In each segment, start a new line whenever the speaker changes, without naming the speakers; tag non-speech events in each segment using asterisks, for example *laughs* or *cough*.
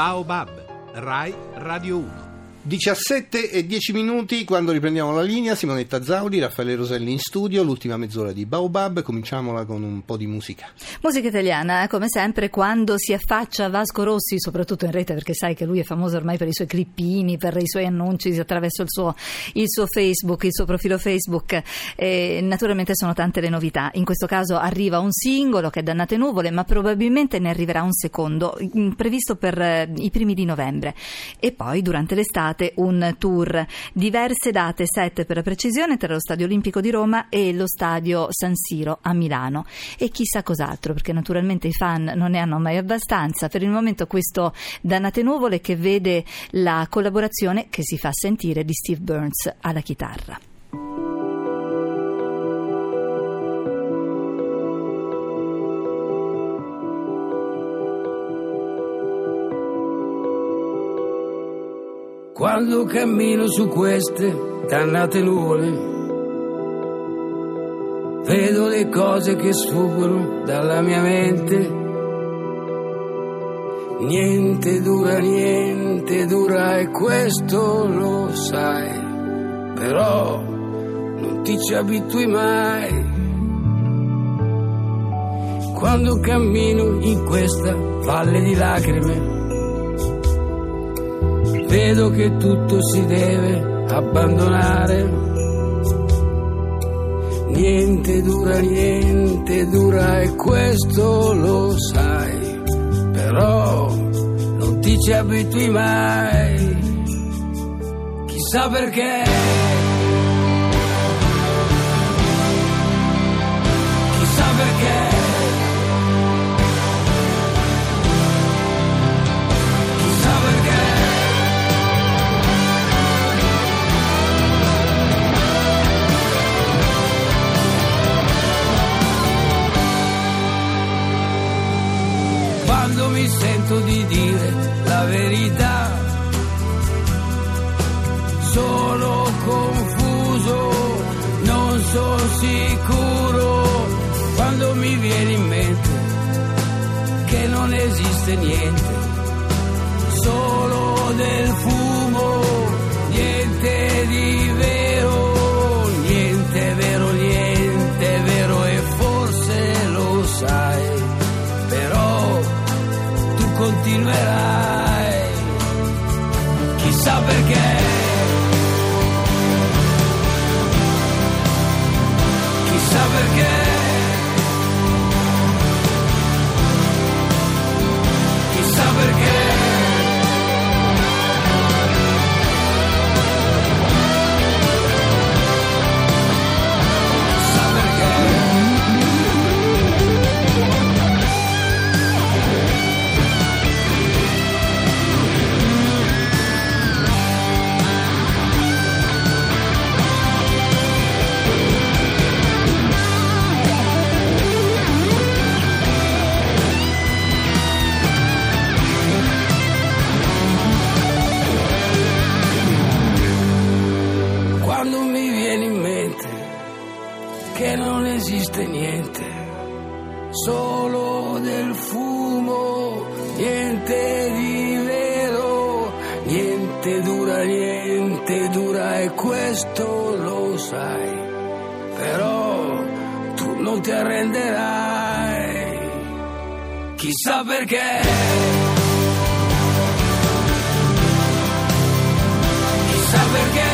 Baobab, Rai Radio 1.
17 e 10 minuti quando riprendiamo la linea, Simonetta Zaudi, Raffaele Roselli in studio, l'ultima mezz'ora di Baobab, cominciamola con un po' di musica.
Musica italiana, come sempre, quando si affaccia Vasco Rossi, soprattutto in rete, perché sai che lui è famoso ormai per i suoi clippini, per i suoi annunci attraverso il suo, il suo Facebook, il suo profilo Facebook, e naturalmente sono tante le novità. In questo caso arriva un singolo che è Dannate Nuvole, ma probabilmente ne arriverà un secondo, previsto per eh, i primi di novembre. E poi durante l'estate un tour. Diverse date, sette per la precisione, tra lo Stadio Olimpico di Roma e lo Stadio San Siro a Milano. E chissà cos'altro, perché naturalmente i fan non ne hanno mai abbastanza. Per il momento questo Dannate Nuvole che vede la collaborazione che si fa sentire di Steve Burns alla chitarra.
Quando cammino su queste dannate nuvole, vedo le cose che sfuggono dalla mia mente. Niente dura, niente dura e questo lo sai, però non ti ci abitui mai. Quando cammino in questa valle di lacrime, vedo che tutto si deve abbandonare. Niente dura, niente dura e questo lo sai, però non ti ci abitui mai, chissà perché. Chissà perché. Di dire la verità. Sono confuso, non sono sicuro quando mi viene in mente che non esiste niente, solo del fumo, niente dura, niente dura e questo lo sai, però tu non ti arrenderai, chissà perché. Chissà perché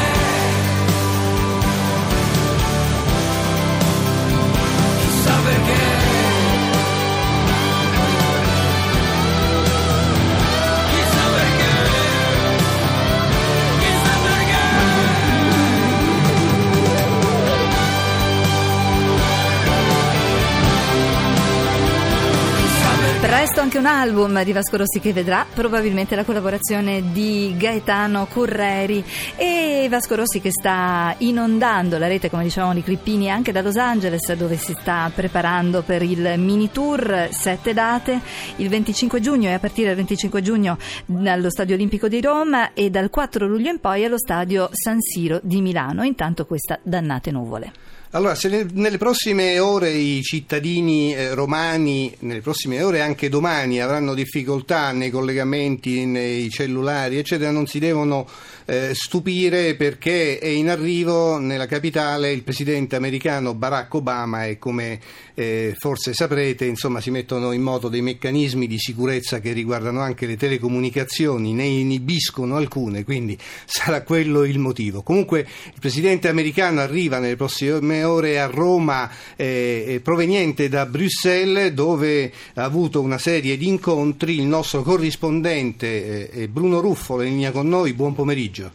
anche un album di Vasco Rossi che vedrà probabilmente la collaborazione di Gaetano Curreri e Vasco Rossi che sta inondando la rete, come dicevamo, di clippini anche da Los Angeles dove si sta preparando per il mini tour, sette date, il 25 giugno e a partire dal 25 giugno allo Stadio Olimpico di Roma e dal 4 luglio in poi allo Stadio San Siro di Milano. Intanto questa dannate nuvole.
Allora, se ne- nelle prossime ore i cittadini eh, romani, nelle prossime ore anche domani, avranno difficoltà nei collegamenti, nei cellulari, eccetera, non si devono eh, stupire perché è in arrivo nella capitale il presidente americano Barack Obama e come eh, forse saprete, insomma, si mettono in moto dei meccanismi di sicurezza che riguardano anche le telecomunicazioni, ne inibiscono alcune, quindi sarà quello il motivo. Comunque il presidente americano arriva nelle prossime ore a Roma eh, eh, proveniente da Bruxelles dove ha avuto una serie di incontri. Il nostro corrispondente eh, Bruno Ruffolo è in linea con noi. Buon pomeriggio.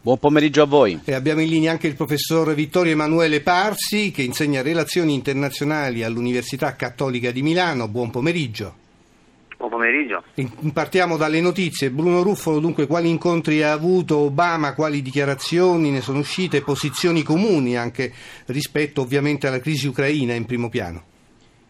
Buon pomeriggio a voi.
E abbiamo in linea anche il professor Vittorio Emanuele Parsi che insegna relazioni internazionali all'Università Cattolica di Milano. Buon pomeriggio.
Buon pomeriggio.
Partiamo dalle notizie. Bruno Ruffolo, dunque, quali incontri ha avuto Obama, quali dichiarazioni ne sono uscite, posizioni comuni anche rispetto ovviamente alla crisi ucraina in primo piano?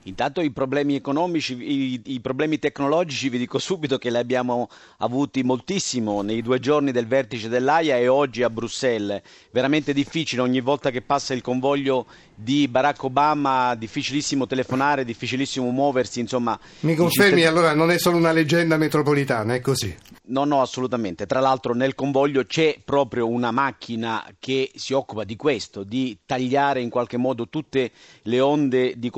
Intanto i problemi economici, i, i problemi tecnologici vi dico subito che li abbiamo avuti moltissimo nei due giorni del vertice dell'AIA e oggi a Bruxelles. Veramente difficile, ogni volta che passa il convoglio di Barack Obama, difficilissimo telefonare, difficilissimo muoversi, insomma.
Mi confermi,
cittadini-
allora non è solo una leggenda metropolitana, è così.
No, no, assolutamente. Tra l'altro nel convoglio c'è proprio una macchina che si occupa di questo, di tagliare in qualche modo tutte le onde di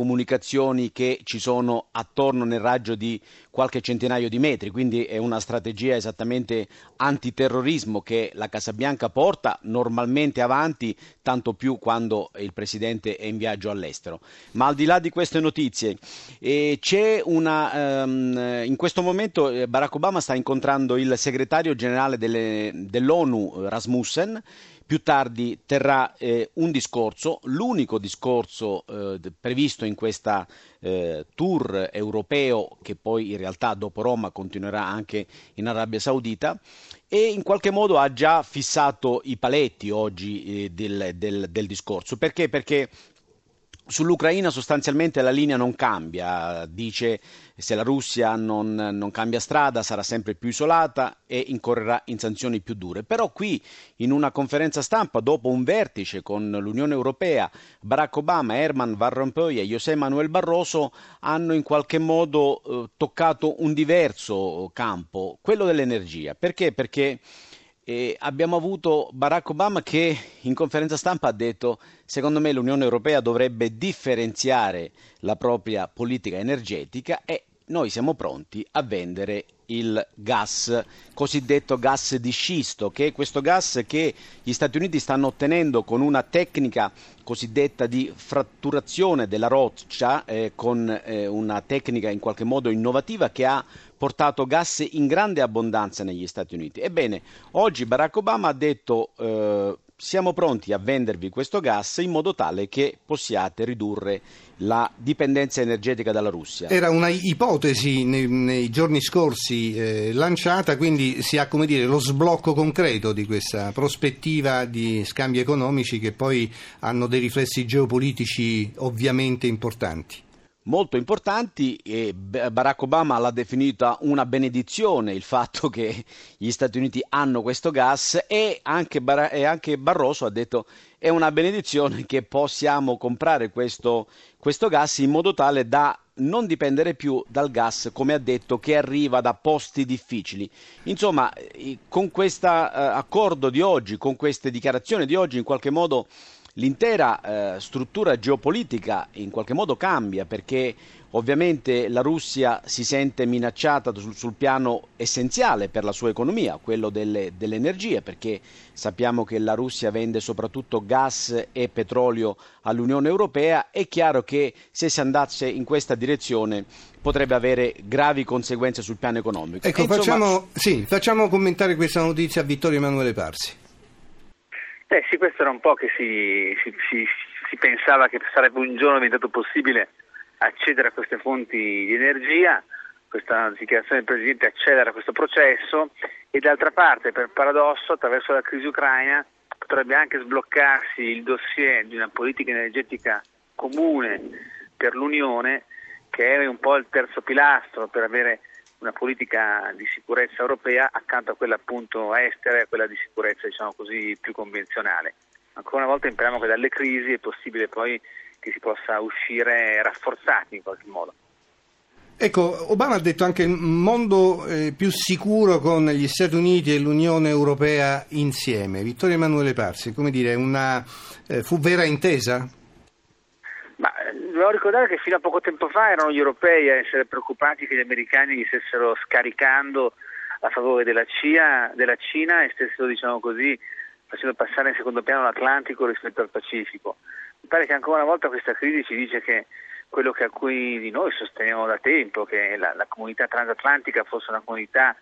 comunicazioni che ci sono attorno nel raggio di qualche centinaio di metri. Quindi è una strategia esattamente antiterrorismo che la Casa Bianca porta normalmente avanti, tanto più quando il presidente è in viaggio all'estero. Ma al di là di queste notizie, eh, una, ehm, in questo momento eh, Barack Obama sta incontrando il segretario generale delle- dell'ONU eh, Rasmussen. Più tardi terrà eh, un discorso, l'unico discorso eh, previsto in questa eh, tour europeo che poi in realtà dopo Roma continuerà anche in Arabia Saudita e in qualche modo ha già fissato i paletti oggi eh, del, del- del discorso. Perché? Perché Sull'Ucraina sostanzialmente la linea non cambia, dice se la Russia non, non cambia strada sarà sempre più isolata e incorrerà in sanzioni più dure. Però qui in una conferenza stampa dopo un vertice con l'Unione Europea, Barack Obama, Herman Van Rompuy e José Manuel Barroso hanno in qualche modo eh, toccato un diverso campo, quello dell'energia. Perché? Perché e abbiamo avuto Barack Obama che in conferenza stampa ha detto secondo me l'Unione Europea dovrebbe differenziare la propria politica energetica e noi siamo pronti a vendere il gas, cosiddetto gas di scisto, che è questo gas che gli Stati Uniti stanno ottenendo con una tecnica cosiddetta di fratturazione della roccia, eh, con eh, una tecnica in qualche modo innovativa che ha portato gas in grande abbondanza negli Stati Uniti. Ebbene, oggi Barack Obama ha detto eh, siamo pronti a vendervi questo gas in modo tale che possiate ridurre la dipendenza energetica dalla Russia.
Era una ipotesi nei, nei giorni scorsi eh, lanciata, quindi si ha come dire lo sblocco concreto di questa prospettiva di scambi economici che poi hanno dei riflessi geopolitici ovviamente importanti.
Molto importanti e Barack Obama l'ha definita una benedizione il fatto che gli Stati Uniti hanno questo gas e anche, Bar- e anche Barroso ha detto è una benedizione che possiamo comprare questo, questo gas in modo tale da non dipendere più dal gas, come ha detto, che arriva da posti difficili. Insomma, eh, con questo accordo di oggi, con queste dichiarazioni di oggi, in qualche modo l'intera eh, struttura geopolitica in qualche modo cambia perché ovviamente la Russia si sente minacciata sul, sul piano essenziale per la sua economia, quello delle, delle, energie, perché sappiamo che la Russia vende soprattutto gas e petrolio all'Unione Europea, è chiaro che se si andasse in questa direzione potrebbe avere gravi conseguenze sul piano economico.
Ecco,
insomma...
facciamo, sì, facciamo commentare questa notizia a Vittorio Emanuele Parsi.
Eh sì, questo era un po' che si, si, si, si, pensava che sarebbe un giorno diventato possibile accedere a queste fonti di energia, questa dichiarazione del Presidente accelera questo processo e d'altra parte, per paradosso, attraverso la crisi ucraina potrebbe anche sbloccarsi il dossier di una politica energetica comune per l'Unione, che è un po' il terzo pilastro per avere una politica di sicurezza europea accanto a quella appunto estera e a quella di sicurezza diciamo così più convenzionale. ancora una volta impariamo che dalle crisi è possibile poi che si possa uscire rafforzati in qualche modo.
Ecco, Obama ha detto anche un mondo eh, più sicuro con gli Stati Uniti e l'Unione Europea insieme. Vittorio Emanuele Parsi, come dire, una, eh, fu vera intesa?
Ma eh, devo ricordare che fino a poco tempo fa erano gli europei a essere preoccupati che gli americani li stessero scaricando a favore della, CIA, della Cina e stessero, diciamo così, facendo passare in secondo piano l'Atlantico rispetto al Pacifico. Mi pare che ancora una volta questa crisi ci dice che quello che alcuni di noi sosteniamo da tempo, che la, la comunità transatlantica fosse una comunità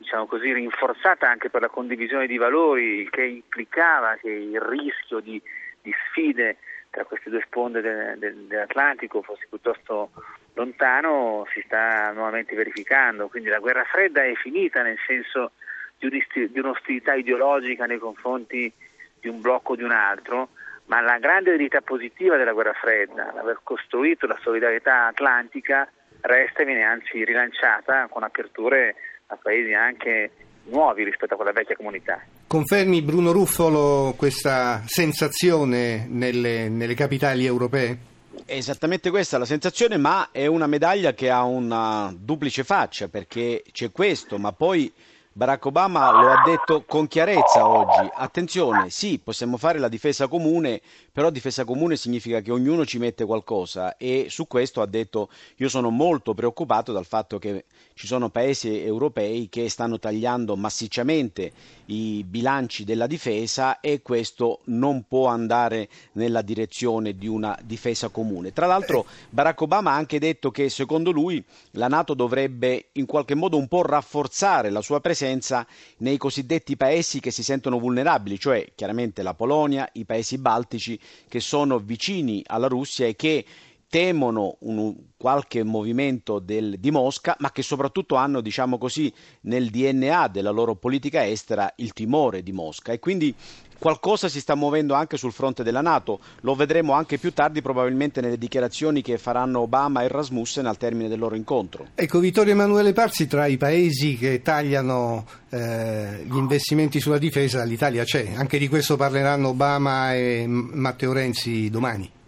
diciamo così, rinforzata anche per la condivisione di valori, che implicava che il rischio di, di sfide tra queste due sponde de, de, dell'Atlantico fosse piuttosto lontano, si sta nuovamente verificando. Quindi la guerra fredda è finita nel senso di, un'ostilità ideologica nei confronti di un blocco o di un altro, ma la grande verità positiva della guerra fredda, l'aver costruito la solidarietà atlantica, resta e viene anzi rilanciata con aperture a paesi anche nuovi rispetto a quella vecchia comunità.
Confermi Bruno Ruffolo questa sensazione nelle, nelle capitali europee?
Esattamente questa la sensazione, ma è una medaglia che ha una duplice faccia, perché c'è questo, ma poi Barack Obama lo ha detto con chiarezza oggi. Attenzione, sì, possiamo fare la difesa comune, però difesa comune significa che ognuno ci mette qualcosa e su questo ha detto io sono molto preoccupato dal fatto che ci sono paesi europei che stanno tagliando massicciamente i bilanci della difesa e questo non può andare nella direzione di una difesa comune. Tra l'altro Barack Obama ha anche detto che secondo lui la Nato dovrebbe in qualche modo un po' rafforzare la sua presenza nei cosiddetti paesi che si sentono vulnerabili, cioè chiaramente la Polonia, i paesi baltici che sono vicini alla Russia e che temono un, qualche movimento del, di Mosca, ma che soprattutto hanno, diciamo così, nel DNA della loro politica estera il timore di Mosca. E quindi qualcosa si sta muovendo anche sul fronte della Nato. Lo vedremo anche più tardi, probabilmente nelle dichiarazioni che faranno Obama e Rasmussen al termine del loro incontro.
Ecco, Vittorio Emanuele Parsi, tra i paesi che tagliano eh, gli investimenti sulla difesa, l'Italia c'è. Anche di questo parleranno Obama e Matteo Renzi domani.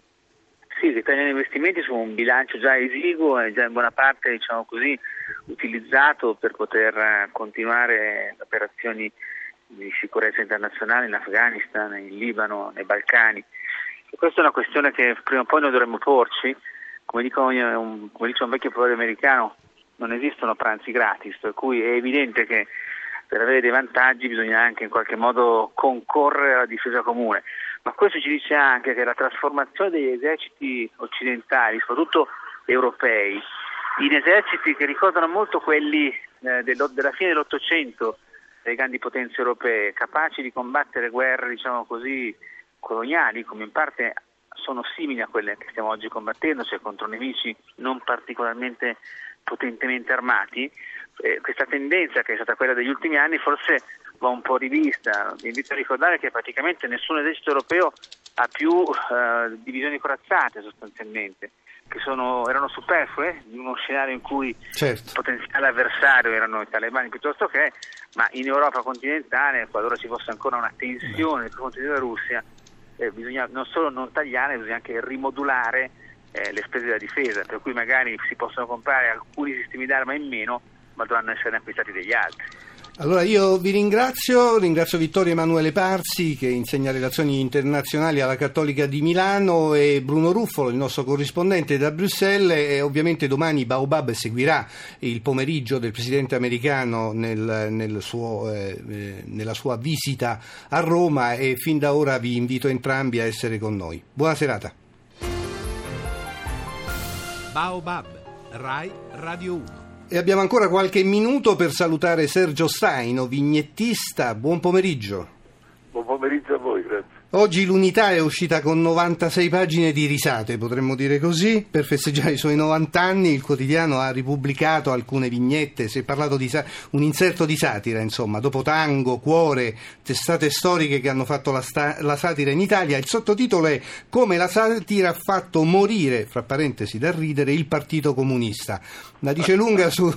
Sì, si tagliano investimenti su un bilancio già esiguo e già in buona parte diciamo così, utilizzato per poter continuare le operazioni di sicurezza internazionale in Afghanistan, in Libano, nei Balcani. E questa è una questione che prima o poi noi dovremmo porci, come, dico, un, come dice un vecchio proverbio americano, non esistono pranzi gratis, per cui è evidente che per avere dei vantaggi bisogna anche in qualche modo concorrere alla difesa comune ma questo ci dice anche che la trasformazione degli eserciti occidentali, soprattutto europei, in eserciti che ricordano molto quelli eh, dello, della fine dell'Ottocento, delle grandi potenze europee, capaci di combattere guerre, diciamo così, coloniali, come in parte sono simili a quelle che stiamo oggi combattendo, cioè contro nemici non particolarmente potentemente armati, eh, questa tendenza che è stata quella degli ultimi anni forse va un po' rivista. Vi invito a ricordare che praticamente nessun esercito europeo ha più eh, divisioni corazzate sostanzialmente, che sono, erano superflue in uno scenario in cui certo. il potenziale avversario erano i talebani piuttosto che, ma in Europa continentale, qualora ci fosse ancora una tensione nei confronti della Russia, eh, bisogna non solo non tagliare, bisogna anche rimodulare eh, le spese della difesa, per cui magari si possono comprare alcuni sistemi d'arma in meno, ma dovranno essere acquistati degli altri.
Allora io vi ringrazio, ringrazio Vittorio Emanuele Parsi che insegna relazioni internazionali alla Cattolica di Milano e Bruno Ruffolo, il nostro corrispondente da Bruxelles e ovviamente domani Baobab seguirà il pomeriggio del presidente americano nel, nel suo, eh, eh, nella sua visita a Roma e fin da ora vi invito entrambi a essere con noi. Buona serata.
Baobab, Rai Radio 1.
E abbiamo ancora qualche minuto per salutare Sergio Staino, vignettista. Buon pomeriggio.
Buon pomeriggio a voi, grazie.
Oggi l'unità è uscita con 96 pagine di risate, potremmo dire così. Per festeggiare i suoi 90 anni il quotidiano ha ripubblicato alcune vignette, si è parlato di sa- un inserto di satira, insomma, dopo tango, cuore, testate storiche che hanno fatto la, sta- la satira in Italia. Il sottotitolo è Come la satira ha fatto morire, fra parentesi da ridere, il Partito Comunista. La dice lunga su,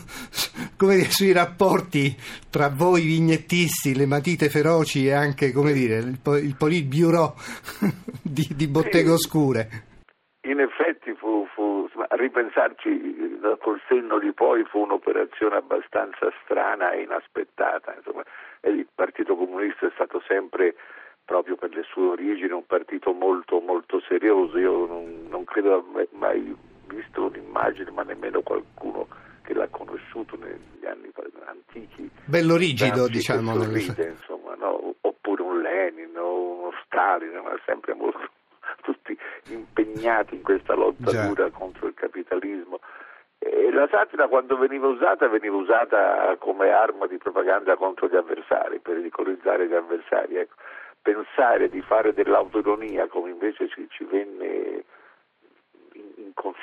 dire, sui rapporti tra voi vignettisti, le matite feroci e anche, come dire, il, il politburo bureau *laughs* di, di botteghe oscure.
In effetti fu, fu- ripensarci eh, col senno di poi fu un'operazione abbastanza strana e inaspettata. Insomma, il Partito Comunista è stato sempre, proprio per le sue origini, un partito molto molto serioso. Io non, non credo aver mai visto un'immagine, ma nemmeno qualcuno che l'ha conosciuto negli anni antichi.
Bello rigido, diciamo.
sorride, o uno Stalin, ma sempre molto *laughs* tutti impegnati in questa lotta
Già.
dura contro il capitalismo. E la satira quando veniva usata veniva usata come arma di propaganda contro gli avversari, per ridicolizzare gli avversari. Ecco. Pensare di fare dell'autoironia come invece ci, ci venne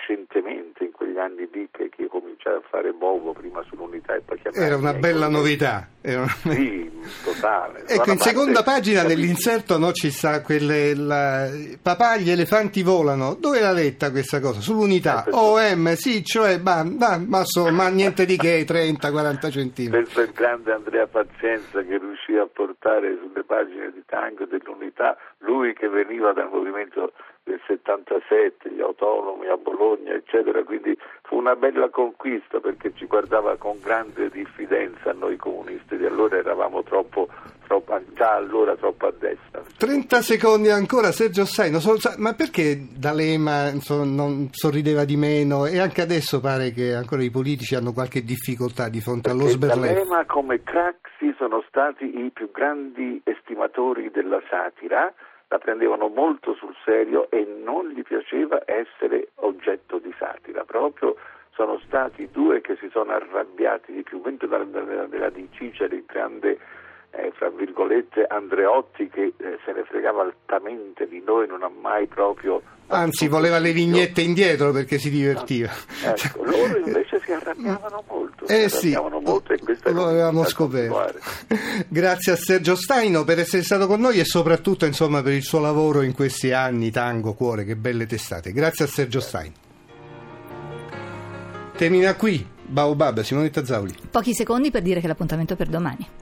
inconscientemente in quegli anni lì che, che cominciai a fare Bovo prima sull'unità e poi chiamare
Era una bella
colleghi.
novità. Era una-
Sì, totale. *laughs*
Ecco, in seconda
parte
pagina
capisci-
nell'inserto no, ci sta quelle, la- papà gli elefanti volano. Dove l'ha letta questa cosa? Sull'unità.
Eh,
OM, sì, cioè, ma, ma, ma, so- ma niente di che, 30-40 centimetri.
Penso il grande Andrea Pazienza che riuscì a portare sulle pagine di Tango dell'Unità, lui che veniva dal movimento del 77, gli autonomi a Bologna, eccetera, quindi fu una bella conquista perché ci guardava con grande diffidenza noi comunisti di allora eravamo troppo, troppo già allora troppo a destra.
30 secondi ancora, Sergio Saino. Ma perché D'Alema insomma, non sorrideva di meno? E anche adesso pare che ancora i politici hanno qualche difficoltà di fronte allo sberleffo.
D'Alema come Craxi sono stati i più grandi estimatori della satira, la prendevano molto sul serio e non gli piaceva essere oggetto di satira, proprio sono stati due che si sono arrabbiati di più, mentre della, della, della di Cicero il grande eh, fra virgolette Andreotti che eh, se ne fregava altamente di noi, non ha mai proprio
Anzi, voleva le vignette indietro perché si divertiva.
Ecco, loro invece si *laughs* arrabbiavano molto,
Eh
si
sì,
arrabbiavano molto e
lo avevamo scoperto. *laughs* Grazie a Sergio Staino per essere stato con noi e soprattutto insomma, per il suo lavoro in questi anni, Tango, Cuore, che belle testate. Grazie a Sergio Staino. Termina qui Baobab, Simonetta Zauli.
Pochi secondi per dire che l'appuntamento è per domani.